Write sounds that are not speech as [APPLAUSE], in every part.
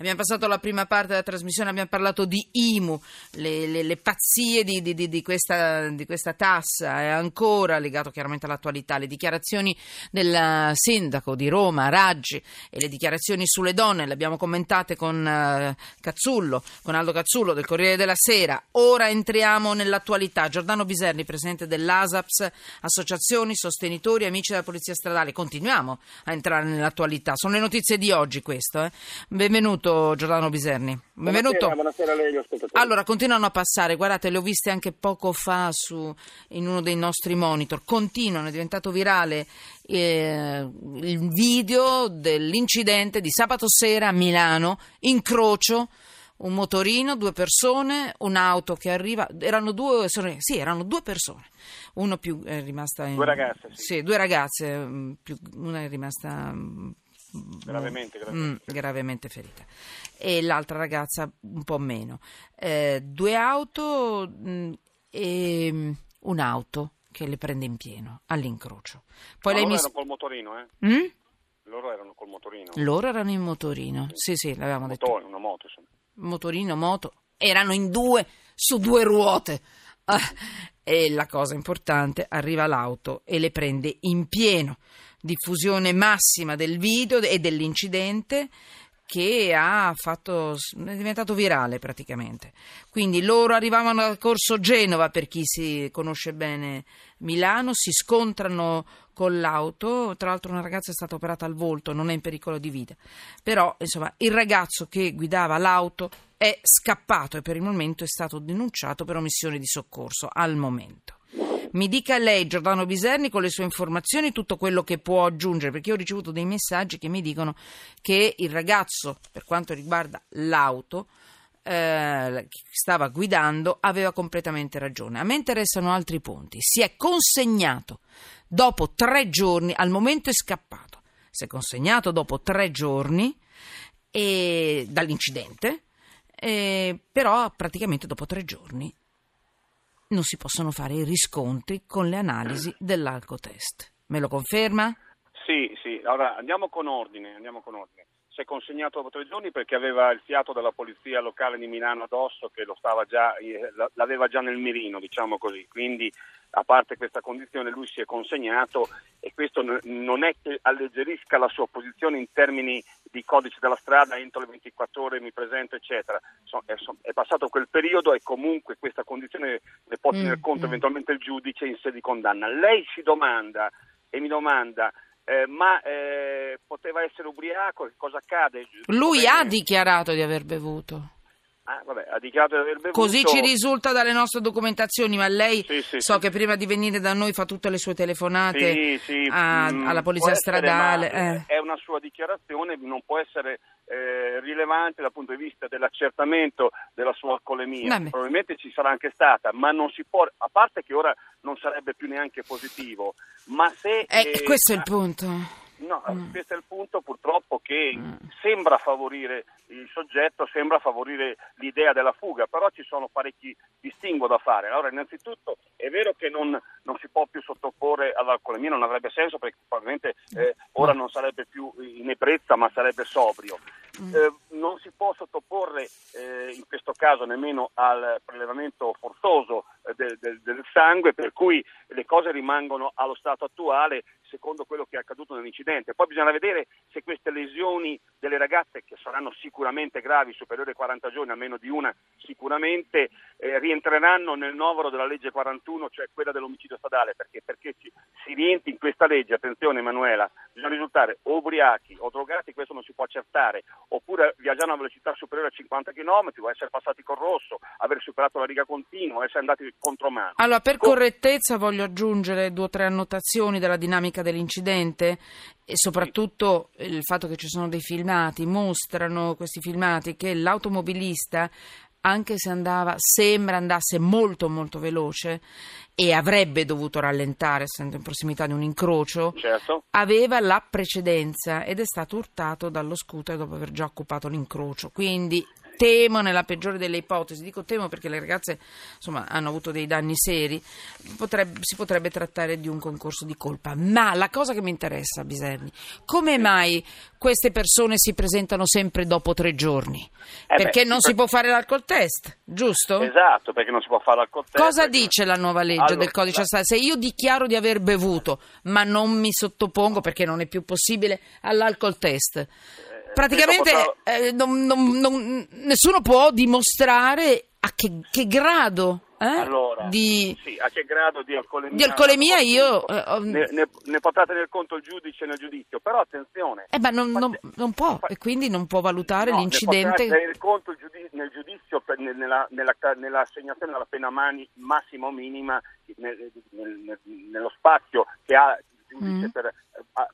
Abbiamo passato la prima parte della trasmissione, abbiamo parlato di IMU, le, le, le pazzie di, di, di, questa, di, questa, tassa, è ancora legato chiaramente all'attualità, le dichiarazioni del sindaco di Roma, Raggi, e le dichiarazioni sulle donne, le abbiamo commentate con uh, Cazzullo, con Aldo Cazzullo del Corriere della Sera. Ora entriamo nell'attualità. Giordano Biserni, presidente dell'ASAPS, associazioni, sostenitori, amici della Polizia Stradale. Continuiamo a entrare nell'attualità. Sono le notizie di oggi questo. Eh. Benvenuto benvenuto Giordano Biserni. Benvenuto. Buonasera, buonasera a lei, ascoltatori. Allora, continuano a passare, guardate, le ho viste anche poco fa su, in uno dei nostri monitor, continuano, è diventato virale eh, il video dell'incidente di sabato sera a Milano, incrocio un motorino, due persone, un'auto che arriva, erano due, sì, erano due persone, uno più è rimasta in, due ragazze, sì. sì due ragazze, mm, più, una è rimasta mm, gravemente, gravemente. Mm, gravemente ferita e l'altra ragazza un po' meno. Eh, due auto mh, mm, e mm, un'auto che le prende in pieno all'incrocio. Poi Ma lei loro mi... erano col motorino, eh? Mm? Loro erano col motorino. Loro erano in motorino, sì, sì, sì l'avevamo Motore, detto. Una moto, insomma. Motorino, moto, erano in due, su due ruote. [LAUGHS] E la cosa importante, arriva l'auto e le prende in pieno diffusione massima del video e dell'incidente che ha fatto, è diventato virale praticamente. Quindi loro arrivavano dal corso Genova, per chi si conosce bene Milano, si scontrano con l'auto, tra l'altro una ragazza è stata operata al volto, non è in pericolo di vita, però insomma il ragazzo che guidava l'auto è scappato e per il momento è stato denunciato per omissione di soccorso, al momento. Mi dica lei, Giordano Biserni, con le sue informazioni, tutto quello che può aggiungere, perché ho ricevuto dei messaggi che mi dicono che il ragazzo, per quanto riguarda l'auto, eh, che stava guidando, aveva completamente ragione. A me interessano altri punti. Si è consegnato dopo tre giorni, al momento è scappato, si è consegnato dopo tre giorni e, dall'incidente, eh, però praticamente dopo tre giorni non si possono fare i riscontri con le analisi dell'alcotest. Me lo conferma? Sì, sì. Allora andiamo con ordine, andiamo con ordine. Si è consegnato dopo tre giorni perché aveva il fiato della polizia locale di Milano addosso che già, eh, l'aveva già nel mirino, diciamo così. Quindi a parte questa condizione lui si è consegnato e questo non è che alleggerisca la sua posizione in termini di codice della strada, entro le 24 ore mi presento, eccetera. È passato quel periodo e comunque questa condizione ne può tener mm, conto mm. eventualmente il giudice in sede di condanna. Lei si domanda e mi domanda eh, ma eh, poteva essere ubriaco, che cosa accade? Lui ha dichiarato di aver bevuto. Ah, vabbè, ha dichiarato di aver bevuto. Così ci risulta dalle nostre documentazioni, ma lei sì, sì, so sì. che prima di venire da noi fa tutte le sue telefonate a, mm, alla polizia stradale. Essere, eh. È una sua dichiarazione, non può essere eh, rilevante dal punto di vista dell'accertamento della sua alcolemia. Vabbè. Probabilmente ci sarà anche stata, ma non si può, a parte che ora non sarebbe più neanche positivo, ma se... Eh, eh, questo è il punto. No, mm. questo è il punto purtroppo che mm. sembra favorire il soggetto, sembra favorire l'idea della fuga, però ci sono parecchi distinguo da fare. Allora, innanzitutto è vero che non, non si può più sottoporre all'alcolemia, non avrebbe senso perché probabilmente eh, ora non sarebbe più in ebbrezza ma sarebbe sobrio. Mm. Eh, non si può sottoporre eh, in questo caso nemmeno al prelevamento forzoso eh, del, del, del sangue, per cui le cose rimangono allo stato attuale secondo quello che è accaduto nell'incidente. Poi bisogna vedere se queste lesioni delle ragazze, che saranno sicuramente gravi, superiori ai 40 giorni, almeno di una sicuramente, eh, rientreranno nel novero della legge 41, cioè quella dell'omicidio stradale, perché, perché ci, si rientri in questa legge, attenzione Emanuela, bisogna risultare o ubriachi o drogati, questo non si può accertare, oppure viaggiare a una velocità superiore a 50 km, o essere passati col rosso, aver superato la riga continua, essere andati contromano. Allora, per correttezza voglio aggiungere due o tre annotazioni della dinamica dell'incidente e soprattutto il fatto che ci sono dei filmati, mostrano questi filmati che l'automobilista anche se andava, sembra andasse molto molto veloce e avrebbe dovuto rallentare essendo in prossimità di un incrocio, certo. aveva la precedenza ed è stato urtato dallo scooter dopo aver già occupato l'incrocio. Quindi temo, nella peggiore delle ipotesi, dico temo perché le ragazze insomma, hanno avuto dei danni seri, potrebbe, si potrebbe trattare di un concorso di colpa. Ma la cosa che mi interessa, Biserni, come mai queste persone si presentano sempre dopo tre giorni? Eh perché beh, non si per- può fare l'alcol test, giusto? Esatto, perché non si può fare l'alcol test. Cosa perché- dice la nuova legge Allora, del codice la-? Se io dichiaro di aver bevuto, ma non mi sottopongo perché non è più possibile all'alcol test, praticamente eh, non- non- non- nessuno può dimostrare a che, che grado eh, Allora, di, sì, a che grado di alcolemia? di alcolemia io... eh, Ne, ne- ne potrà tener conto il giudice nel giudizio, però attenzione. eh, ma non, non- non può e quindi non può valutare No, l'incidente. Ne potrà tener conto il giudi- nel giudizio per- nel- nella, nella, nell'assegnazione della pena mani, massima o minima nel- nel- nel- nello spazio che ha giudice Mm. per, eh,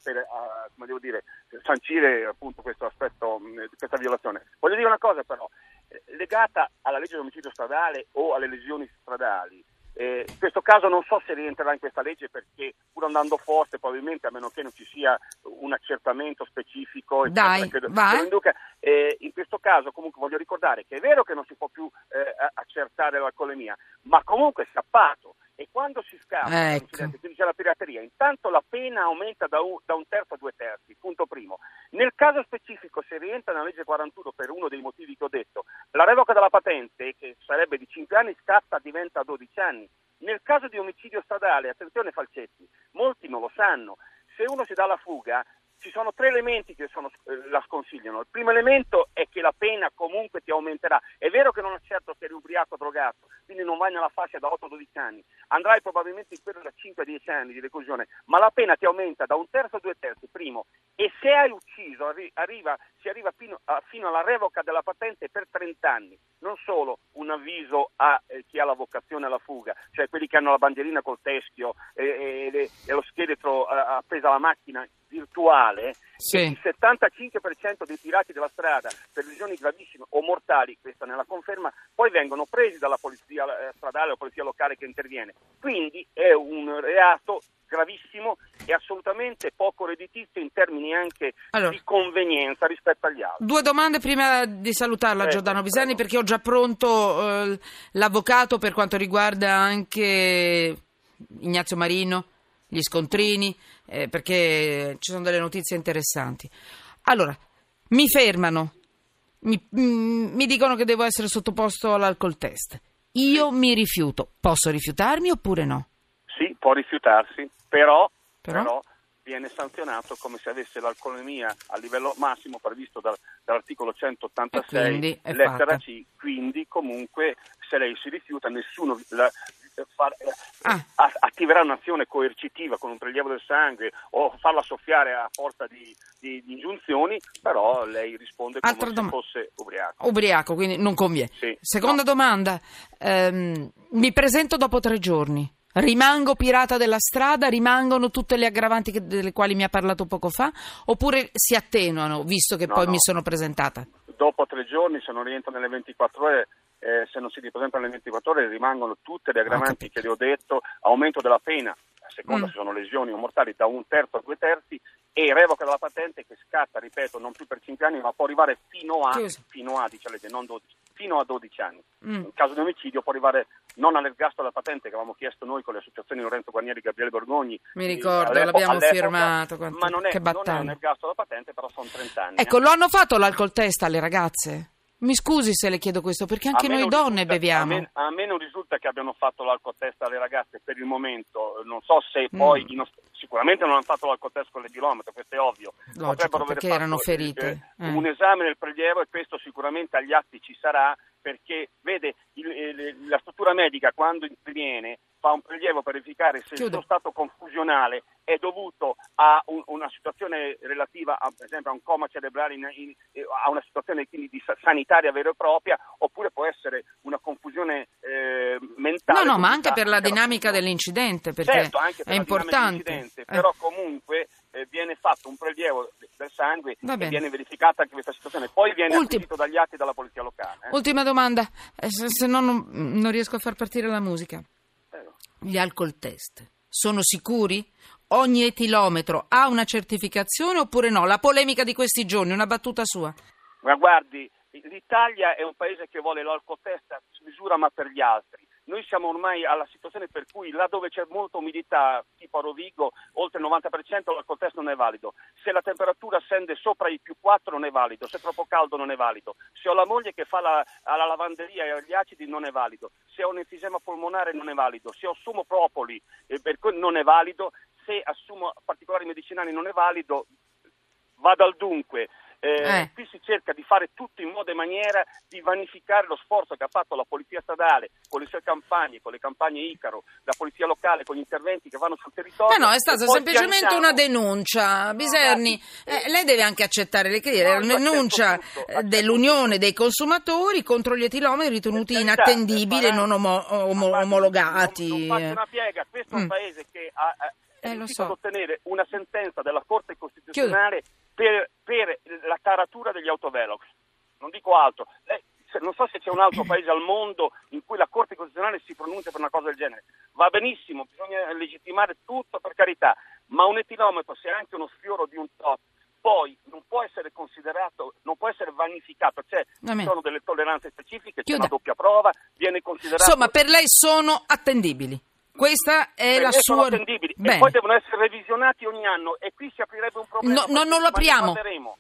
per, a- come devo dire, sancire appunto questo aspetto, di questa violazione. Voglio dire una cosa però, eh, legata alla legge dell'omicidio stradale o alle lesioni stradali. Eh, in questo caso non so se rientrerà in questa legge perché pur andando forte probabilmente a meno che non ci sia un accertamento specifico Dai, credo- induca. Eh, in questo caso comunque voglio ricordare che è vero che non si può più eh, accertare l'alcolemia ma comunque è scappato e quando si scappa Ecco. quindi c'è la pirateria intanto la pena aumenta da un, da un terzo a due terzi punto primo nel caso specifico se rientra nella legge 41 per uno dei motivi che ho detto la revoca della patente che sarebbe di 5 anni scatta diventa 12 anni. Nel caso di omicidio stradale attenzione Falcetti molti non lo sanno se uno si dà la fuga sono tre elementi che sono- eh, la sconsigliano. Il primo elemento è che la pena comunque ti aumenterà. È vero che non è certo che eri ubriaco o drogato, quindi non vai nella fascia da 8-12 anni, andrai probabilmente in quello da 5-10 anni di reclusione, ma la pena ti aumenta da un terzo a due terzi, primo, e se hai ucciso arri- arriva- si arriva fino, a- fino alla revoca della patente per 30 anni, non solo un avviso a eh, chi ha la vocazione alla fuga, cioè quelli che hanno la bandierina col teschio e, e- e lo scheletro eh, appesa alla macchina virtuale, Sì. il 75% dei pirati della strada per lesioni gravissime o mortali, questa nella conferma, poi vengono presi dalla polizia eh, stradale o polizia locale che interviene. Quindi è un reato gravissimo e assolutamente poco redditizio in termini anche Allora. di convenienza rispetto agli altri. Due domande prima di salutarla Prego, Giordano Bisani perché ho già pronto eh, l'avvocato per quanto riguarda anche Ignazio Marino, gli scontrini, eh, perché ci sono delle notizie interessanti. Allora, mi fermano, mi, mm, mi dicono che devo essere sottoposto all'alcol test. Io mi rifiuto. Posso rifiutarmi oppure no? Sì, può rifiutarsi, però, Però? però viene sanzionato come se avesse l'alcolemia a livello massimo previsto dal- dall'articolo 186 E quindi è lettera fatta. C, quindi comunque se lei si rifiuta nessuno la- fa- Ah. a- attiverà un'azione coercitiva con un prelievo del sangue o farla soffiare a forza di, di- di ingiunzioni, però lei risponde come Altra se doma- fosse ubriaco. Ubriaco, quindi non conviene. Sì. Seconda domanda, ehm, mi presento dopo tre giorni. Rimango pirata della strada? Rimangono tutte le aggravanti che- delle quali mi ha parlato poco fa? Oppure si attenuano, visto che No, poi no. mi sono presentata? dopo tre giorni, se non rientra nelle 24 ore, eh, se non si ripresenta nelle 24 ore, rimangono tutte le aggravanti capito. che le ho detto, aumento della pena, a seconda Mm. se sono lesioni o mortali, da un terzo a due terzi, e revoca della patente che scatta, ripeto, non più per 5 anni, ma può arrivare fino a, fino a dice legge, non 12, fino a 12 anni. Mm. In caso di omicidio può arrivare non all'ergastolo della patente che avevamo chiesto noi con le associazioni Lorenzo Guarnieri e Gabriele Borgogni. Mi eh, ricordo, l'abbiamo firmato, quanto- ma non è, che non è un ergastolo della patente, però sono 30 anni. Ecco, eh. lo hanno fatto l'alcol test alle ragazze? Mi scusi se le chiedo questo, perché anche noi donne risulta- beviamo. A me, a me non risulta che abbiano fatto l'alcotest alle ragazze per il momento, non so se poi, Mm. in os- sicuramente non hanno fatto l'alcotest con le chilometro, questo è ovvio. Logico, perché erano eh, ferite. eh, Eh. Un esame del prelievo e questo sicuramente agli atti ci sarà perché, vede, il- il- la struttura medica quando interviene fa un prelievo per verificare se Chiudo. il suo stato confusionale è dovuto a un- una situazione relativa, a, per esempio, a un coma cerebrale, in- in- a una situazione quindi di sa- sanitaria vera e propria, oppure può essere una confusione eh, mentale. No, no, ma anche per la dinamica confusione. dell'incidente, perché Certo, anche per è la importante. Eh. però comunque eh, viene fatto un prelievo del sangue e viene verificata anche questa situazione, poi viene Ultimo. acquisito dagli atti dalla polizia locale. eh. Ultima domanda, eh, se, se no non, non riesco a far partire la musica. Gli alcol test sono sicuri? Ogni etilometro ha una certificazione oppure no? La polemica di questi giorni, una battuta sua. Ma guardi, l'Italia è un paese che vuole l'alcotest a misura ma per gli altri. Noi siamo ormai alla situazione per cui là dove c'è molta umidità, tipo a Rovigo, oltre il 90% l'alcotest non è valido. Se la temperatura scende sopra i più 4 non è valido, se è troppo caldo non è valido. Se ho la moglie che fa la, alla lavanderia e agli acidi non è valido. Se ho un enfisema polmonare non è valido. Se assumo propoli eh, non è valido. Se assumo particolari medicinali non è valido. Vado al dunque. Eh, eh. Qui si cerca di fare tutto in modo e maniera di vanificare lo sforzo che ha fatto la Polizia Stradale con le sue campagne, con le campagne Icaro, la Polizia Locale, con gli interventi che vanno sul territorio. No, no, è stata semplicemente una denuncia. Biserni, eh, lei deve anche accettare le critiche. Era una denuncia certo, dell'Unione dei consumatori contro gli etilometri ritenuti inattendibili e non omo- omo- omologati. Non, non una piega, questo è un mm. paese che ha, è eh, riuscito so. ottenere una sentenza della Corte Costituzionale per, per, la taratura degli autovelox. Non dico altro. Eh, non so se c'è un altro [COUGHS] paese al mondo in cui la Corte Costituzionale si pronuncia per una cosa del genere. Va benissimo, bisogna legittimare tutto per carità, ma un etilometro, se è anche uno sfioro di un top, poi non può essere considerato, non può essere vanificato, cioè ci sono delle tolleranze specifiche, c'è una doppia prova, viene considerato... Insomma, per lei sono attendibili. Questa è la sua. attendibili e poi devono essere revisionati ogni anno e qui si aprirebbe un problema. No, no non lo apriamo.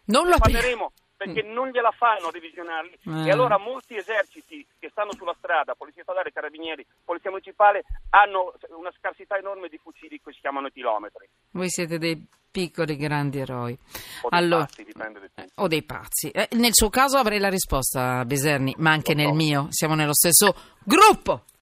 Non lo apriamo perché mm. non gliela fanno a revisionarli eh. e allora molti eserciti che stanno sulla strada, polizia statale, carabinieri, polizia municipale, hanno una scarsità enorme di fucili che si chiamano chilometri. Voi siete dei piccoli grandi eroi. O dei allora, pazzi, dipende eh, O dei pazzi. Eh, nel suo caso avrei la risposta, Beserni, ma anche lo nel so. mio. Siamo nello stesso gruppo.